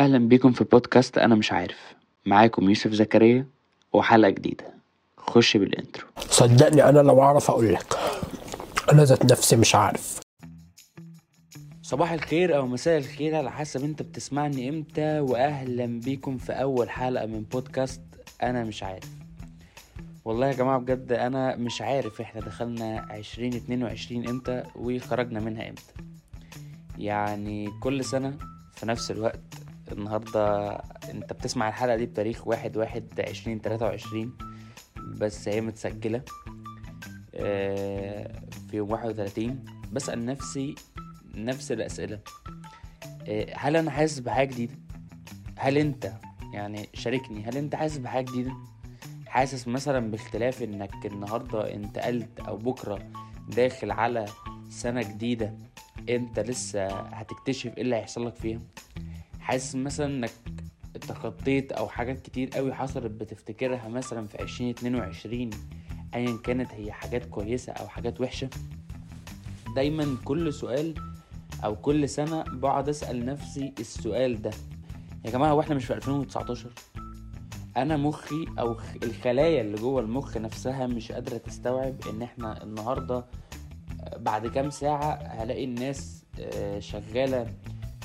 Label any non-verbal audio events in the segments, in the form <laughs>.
أهلا بيكم في بودكاست أنا مش عارف. معاكم يوسف زكريا وحلقة جديدة. خش بالإنترو. صدقني أنا لو أعرف أقول لك. أنا ذات نفسي مش عارف. صباح الخير أو مساء الخير على حسب أنت بتسمعني إمتى وأهلا بيكم في أول حلقة من بودكاست أنا مش عارف. والله يا جماعة بجد أنا مش عارف إحنا دخلنا عشرين اتنين وعشرين إمتى وخرجنا منها إمتى. يعني كل سنة في نفس الوقت النهاردة انت بتسمع الحلقة دي بتاريخ واحد واحد عشرين تلاتة وعشرين بس هي متسجلة آه، في يوم واحد وتلاتين بسأل نفسي نفس الأسئلة آه، هل أنا حاسس بحاجة جديدة؟ هل أنت يعني شاركني هل أنت حاسس بحاجة جديدة؟ حاسس مثلا باختلاف إنك النهاردة انتقلت أو بكرة داخل على سنة جديدة أنت لسه هتكتشف إيه اللي هيحصل لك فيها؟ حاسس مثلا إنك تخطيت أو حاجات كتير قوي حصلت بتفتكرها مثلا في عشرين اتنين وعشرين ايا كانت هي حاجات كويسة أو حاجات وحشة؟ دايما كل سؤال أو كل سنة بقعد أسأل نفسي السؤال ده. يا جماعة هو إحنا مش في 2019 أنا مخي أو الخلايا اللي جوه المخ نفسها مش قادرة تستوعب إن إحنا النهاردة آه، بعد كام ساعة هلاقي الناس آه، شغالة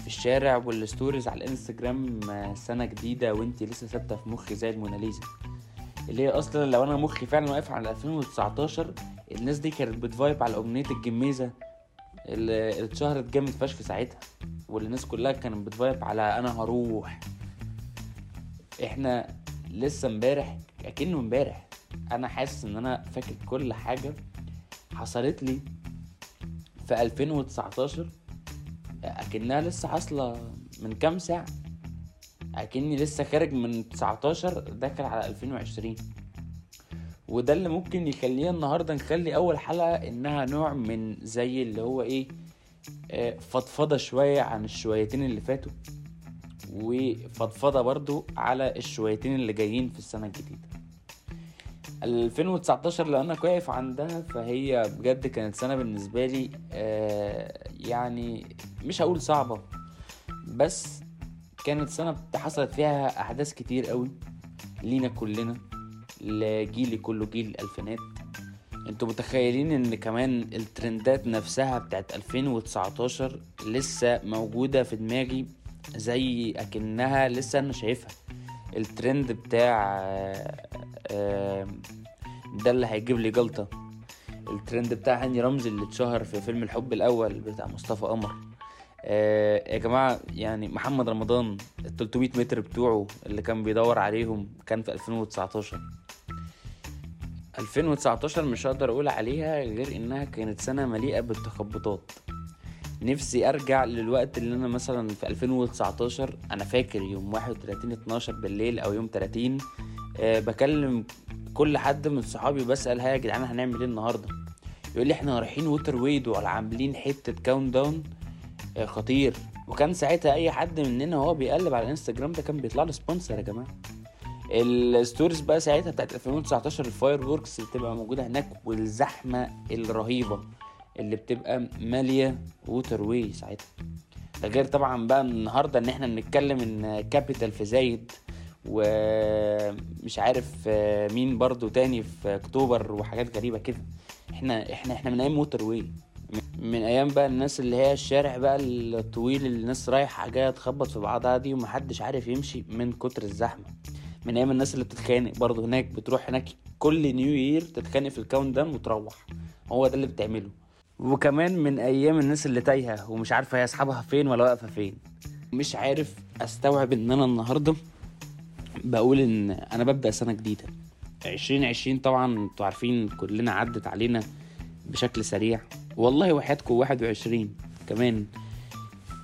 في الشارع والستوريز على الانستجرام آه، سنة جديدة وانتي لسه ثابتة في مخي زي الموناليزا. اللي هي أصلا لو أنا مخي فعلا واقف على 2019 الناس دي كانت بتفايب على أغنية الجميزة اللي اتشهرت جامد فشخ ساعتها واللي الناس كلها كانت بتفايب على أنا هروح. إحنا لسه امبارح أكنه امبارح أنا حاسس إن أنا فاكر كل حاجة حصلت لي في 2019 اكنها لسه حاصلة من كام ساعة. أكني لسه خارج من 19 داخل على 2020 وده اللي ممكن يخلينا النهارده نخلي أول حلقة إنها نوع من زي اللي هو إيه آه، فضفضة شوية عن الشويتين اللي فاتوا وفضفضة برضو على الشويتين اللي جايين في السنة الجديدة. 2019 لو أنا واقف عندها فهي بجد كانت سنة بالنسبة لي آه، يعني مش هقول صعبة بس كانت سنة حصلت فيها أحداث كتير قوي لينا كلنا لجيلي كله جيل الألفينات. أنتوا متخيلين إن كمان الترندات نفسها بتاعت 2019 لسه موجودة في دماغي زي أكنها لسه أنا شايفها؟ الترند بتاع آه، ده اللي هيجيب لي جلطة. الترند بتاع هاني رمزي اللي اتشهر في فيلم الحب الأول بتاع مصطفى قمر. آه يا جماعة يعني محمد رمضان ال 300 متر بتوعه اللي كان بيدور عليهم كان في 2019 2019 مش هقدر أقول عليها غير إنها كانت سنة مليئة بالتخبطات. نفسي أرجع للوقت اللي أنا مثلا في 2019 أنا فاكر يوم 31 12 بالليل أو يوم 30 أه بكلم كل حد من صحابي بسأل ها يا جدعان هنعمل إيه النهارده؟ يقول لي إحنا رايحين ووتر واي ولا عاملين حتة countdown خطير. وكان ساعتها أي حد مننا وهو بيقلب على الإنستجرام ده كان بيطلع له sponsor يا جماعة. ال stories بقى ساعتها بتاعت 2019 ال fireworks بتبقى موجودة هناك والزحمة الرهيبة اللي بتبقى مالية ووتر واي ساعتها. ده غير طبعا بقى النهارده إن إحنا بنتكلم إن كابيتال في زايد ومش عارف آه، مين برضو تاني في أكتوبر وحاجات غريبة كده. إحنا إحنا إحنا من أيام ووتر واي من أيام بقى الناس اللي هي الشارع بقى الطويل اللي الناس رايحة جاية تخبط في بعضها دي ومحدش عارف يمشي من كتر الزحمة. من أيام الناس اللي بتتخانق برضه هناك بتروح هناك كل New Year تتخانق في ال countdown وتروح. هو ده اللي بتعمله. وكمان من أيام الناس اللي تايهة ومش عارفة هي أصحابها فين ولا واقفة فين. مش عارف أستوعب إن أنا النهارده بقول إن أنا ببدأ سنة جديدة. عشرين عشرين طبعا أنتوا عارفين كلنا عدت علينا بشكل سريع. والله وحياتكم واحد وعشرين كمان.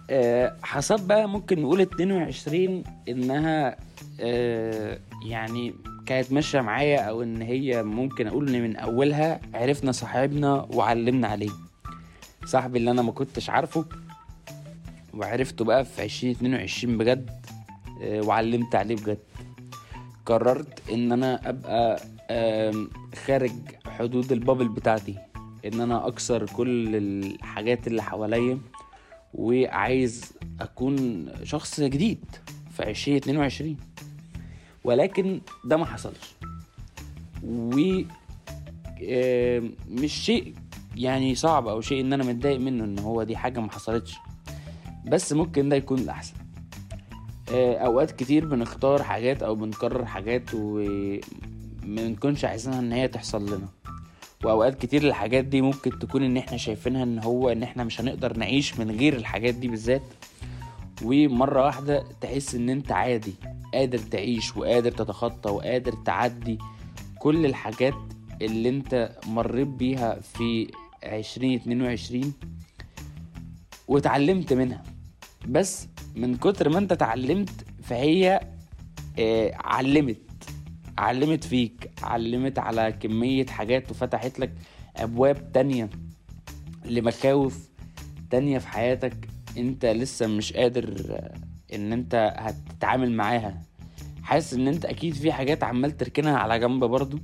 آه، حسب بقى ممكن نقول اتنين وعشرين إنها آه، يعني كانت ماشية معايا أو إن هي ممكن أقول إن من أولها عرفنا صاحبنا وعلمنا عليه. صاحبي اللي أنا ما كنتش عارفه وعرفته بقى في عشرين اتنين وعشرين بجد آه، وعلمت عليه بجد. قررت إن أنا أبقى خارج حدود البابل بتاعتي. إن أنا أكسر كل الحاجات اللي حواليا وعايز أكون شخص جديد في 2022 ولكن ده ما حصلش. و مش شيء يعني صعب أو شيء إن أنا متضايق منه إن هو دي حاجة ما حصلتش. بس ممكن ده يكون الأحسن. آه، أوقات كتير بنختار حاجات أو بنكرر حاجات وما بنكونش عايزينها إن هي تحصل لنا. وأوقات كتير الحاجات دي ممكن تكون إن إحنا شايفينها إن هو إن إحنا مش هنقدر نعيش من غير الحاجات دي بالذات. ومرة واحدة تحس إن أنت عادي قادر تعيش وقادر تتخطى وقادر تعدي كل الحاجات اللي أنت مريت بيها في عشرين اتنين وعشرين واتعلمت منها. بس من كتر ما أنت اتعلمت فهي آه، علمت. علمت فيك علمت على كمية حاجات وفتحت لك أبواب تانية لمخاوف تانية في حياتك أنت لسه مش قادر إن أنت هتتعامل معاها. حاسس إن أنت أكيد في حاجات عمال تركنها على جنب برضو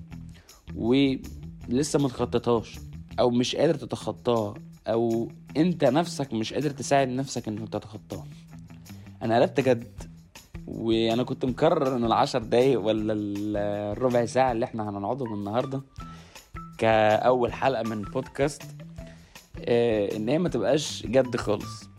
ولسه ما تخططهاش أو مش قادر تتخطاها أو أنت نفسك مش قادر تساعد نفسك انك تتخطاها. أنا قلبت جد وأنا كنت مكرر إن العشر دقايق ولا ال- الربع ساعة اللي إحنا هنقعدهم النهاردة كأول حلقة من بودكاست آه، إن هي ما تبقاش جد خالص.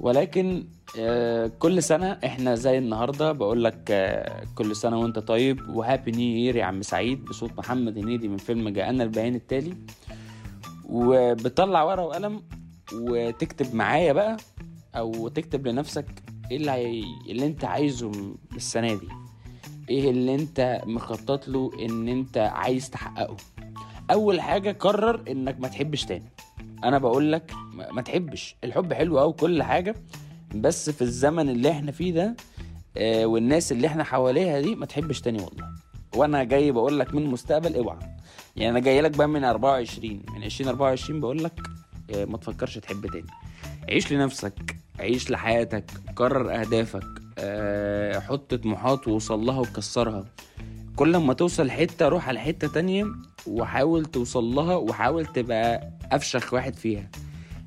ولكن آه، كل سنة إحنا زي النهاردة بقول لك آه، كل سنة وأنت طيب وهابي نيو يير يا عم سعيد بصوت محمد هنيدي من فيلم جاءنا البيان التالي. وبتطلع ورقة وقلم وتكتب معايا بقى أو تكتب لنفسك إيه اللي, هي... اللي انت عايزه السنة دي؟ إيه اللي انت مخطط له ان انت عايز تحققه؟ اول حاجة قرر انك ما تحبش تاني. أنا بقول لك ما تحبش. الحب حلو قوي كل حاجة بس في الزمن اللي إحنا فيه ده آه، والناس اللي إحنا حواليها دي ما تحبش تاني والله. وأنا جاي بقول لك من المستقبل اوعى. يعني أنا جاي لك بقى من 24 من 2024 بقول لك آه، ما تفكرش تحب تاني. عيش لنفسك. عيش لحياتك قرر أهدافك آه، حط طموحات ووصل لها وكسرها. كل ما توصل حتة روح على حتة تانية وحاول توصل لها وحاول تبقى أفشخ واحد فيها.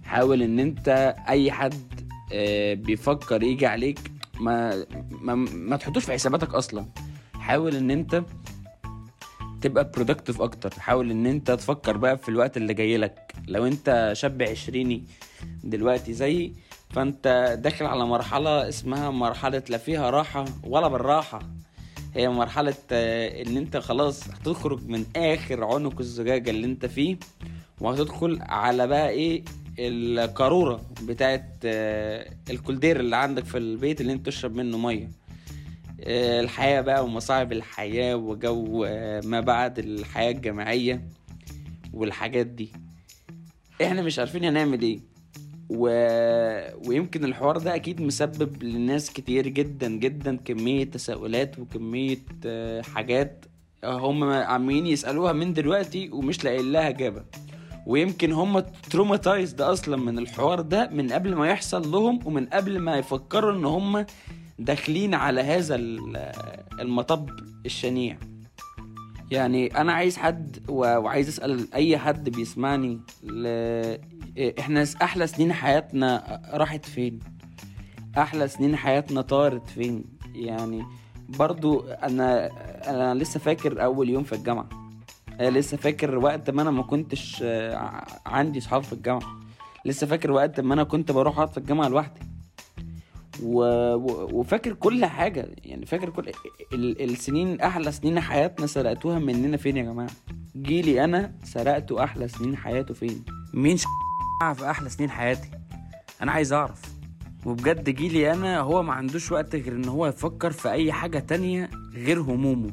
حاول إن أنت أي حد آه، بيفكر يجي عليك ما ما, ما تحطوش في حساباتك أصلا. حاول إن أنت تبقى productive أكتر. حاول إن أنت تفكر بقى في الوقت اللي جاي لك. لو أنت شاب عشريني دلوقتي زيي فانت داخل على مرحلة اسمها مرحلة لا فيها راحة ولا بالراحة. هي مرحلة آه، إن أنت خلاص هتخرج من آخر عنق الزجاجة اللي أنت فيه وهتدخل على بقى إيه؟ القارورة بتاعت آه، الكولدير اللي عندك في البيت اللي أنت تشرب منه مية. آه، الحياة بقى ومصاعب الحياة وجو ما بعد الحياة الجامعية والحاجات دي. إحنا مش عارفين هنعمل إيه. و... ويمكن الحوار ده أكيد مسبب لناس كتير جدا جدا كمية تساؤلات وكمية آه، حاجات هم عمالين يسألوها من دلوقتي ومش لاقيين لها إجابة ويمكن هم تروماتايزد أصلا من الحوار ده من قبل ما يحصل لهم ومن قبل ما يفكروا إن هم داخلين على هذا ال- المطب الشنيع يعني أنا عايز حد وعايز أسأل أي حد بيسمعني. إحنا س- أحلى سنين حياتنا راحت فين؟ أحلى سنين حياتنا طارت فين؟ يعني برضو أنا أنا لسه فاكر أول يوم في الجامعة. أنا لسه فاكر وقت ما أنا ما كنتش آه، عندي صحاب في الجامعة. لسه فاكر وقت ما أنا كنت بروح أقعد في الجامعة لوحدي. و... وفاكر كل حاجة. يعني فاكر كل ال... السنين أحلى سنين حياتنا سرقتوها مننا فين يا جماعة؟ جيلي أنا سرقته أحلى سنين حياته فين؟ مين ش... في أحلى سنين حياتي. أنا عايز أعرف. وبجد جيلي أنا هو ما عندوش وقت غير إن هو يفكر في أي حاجة تانية غير همومه.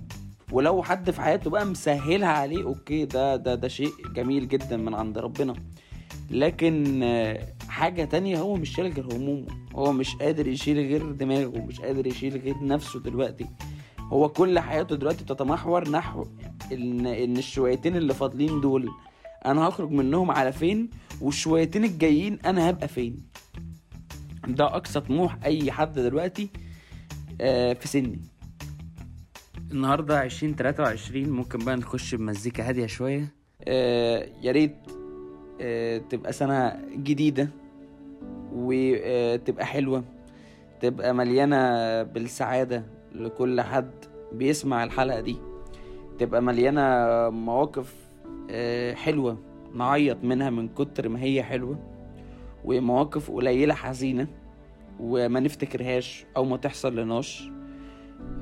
ولو حد في حياته بقى مسهلها عليه أوكي ده ده ده شيء جميل جدا من عند ربنا. لكن حاجة تانية هو مش شايل غير همومه. هو مش قادر يشيل غير دماغه مش قادر يشيل غير نفسه دلوقتي. هو كل حياته دلوقتي بتتمحور نحو إن إن الشويتين اللي فاضلين دول أنا هخرج منهم على فين؟ والشويتين الجايين أنا هبقى فين؟ ده أقصى طموح أي حد دلوقتي آه، في سني. النهارده عشرين تلاتة وعشرين ممكن بقى نخش بمزيكا هادية شوية. آه، يا ريت آه، تبقى سنة جديدة وتبقى حلوة تبقى مليانة بالسعادة لكل حد بيسمع الحلقة دي تبقى مليانة مواقف حلوة. نعيط منها من كتر ما هي حلوة. ومواقف قليلة حزينة وما نفتكرهاش أو ما تحصل لناش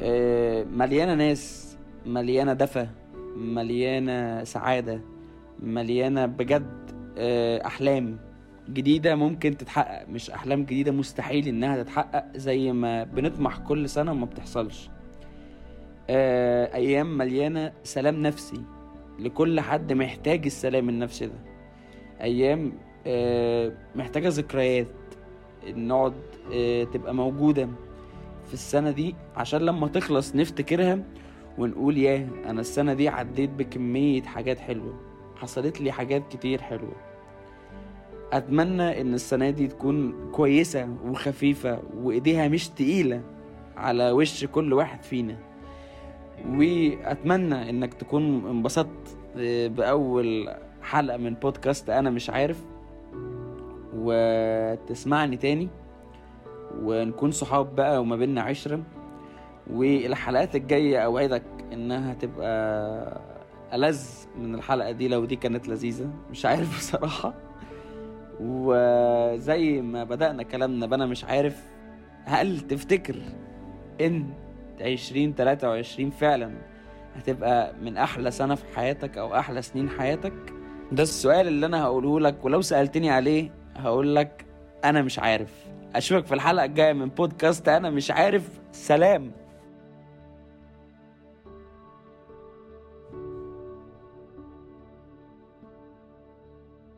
آه، مليانة ناس مليانة دفى مليانة سعادة مليانة بجد آه، أحلام جديدة ممكن تتحقق. مش أحلام جديدة مستحيل إنها تتحقق زي ما بنطمح كل سنة وما بتحصلش. آه، أيام مليانة سلام نفسي. لكل حد محتاج السلام النفسي ده. أيام آه، محتاجة ذكريات. نقعد آه، تبقى موجودة في السنة دي عشان لما تخلص نفتكرها ونقول ياه أنا السنة دي عديت بكمية حاجات حلوة. حصلت لي حاجات كتير حلوة. أتمنى إن السنة دي تكون كويسة وخفيفة وإيديها مش تقيلة على وش كل واحد فينا. وأتمنى إنك تكون انبسطت بأول حلقة من بودكاست أنا مش عارف. وتسمعني تاني ونكون صحاب بقى وما بيننا عشرة. والحلقات الجاية أوعدك إنها تبقى ألذ من الحلقة دي لو دي كانت لذيذة. مش عارف <laughs> بصراحة. وزي ما بدأنا كلامنا بأنا مش عارف هل تفتكر إن عشرين تلاتة وعشرين فعلا هتبقى من أحلى سنة في حياتك أو أحلى سنين حياتك. ده السؤال اللي أنا هقوله لك ولو سألتني عليه هقول لك أنا مش عارف. أشوفك في الحلقة الجاية من بودكاست أنا مش عارف. سلام.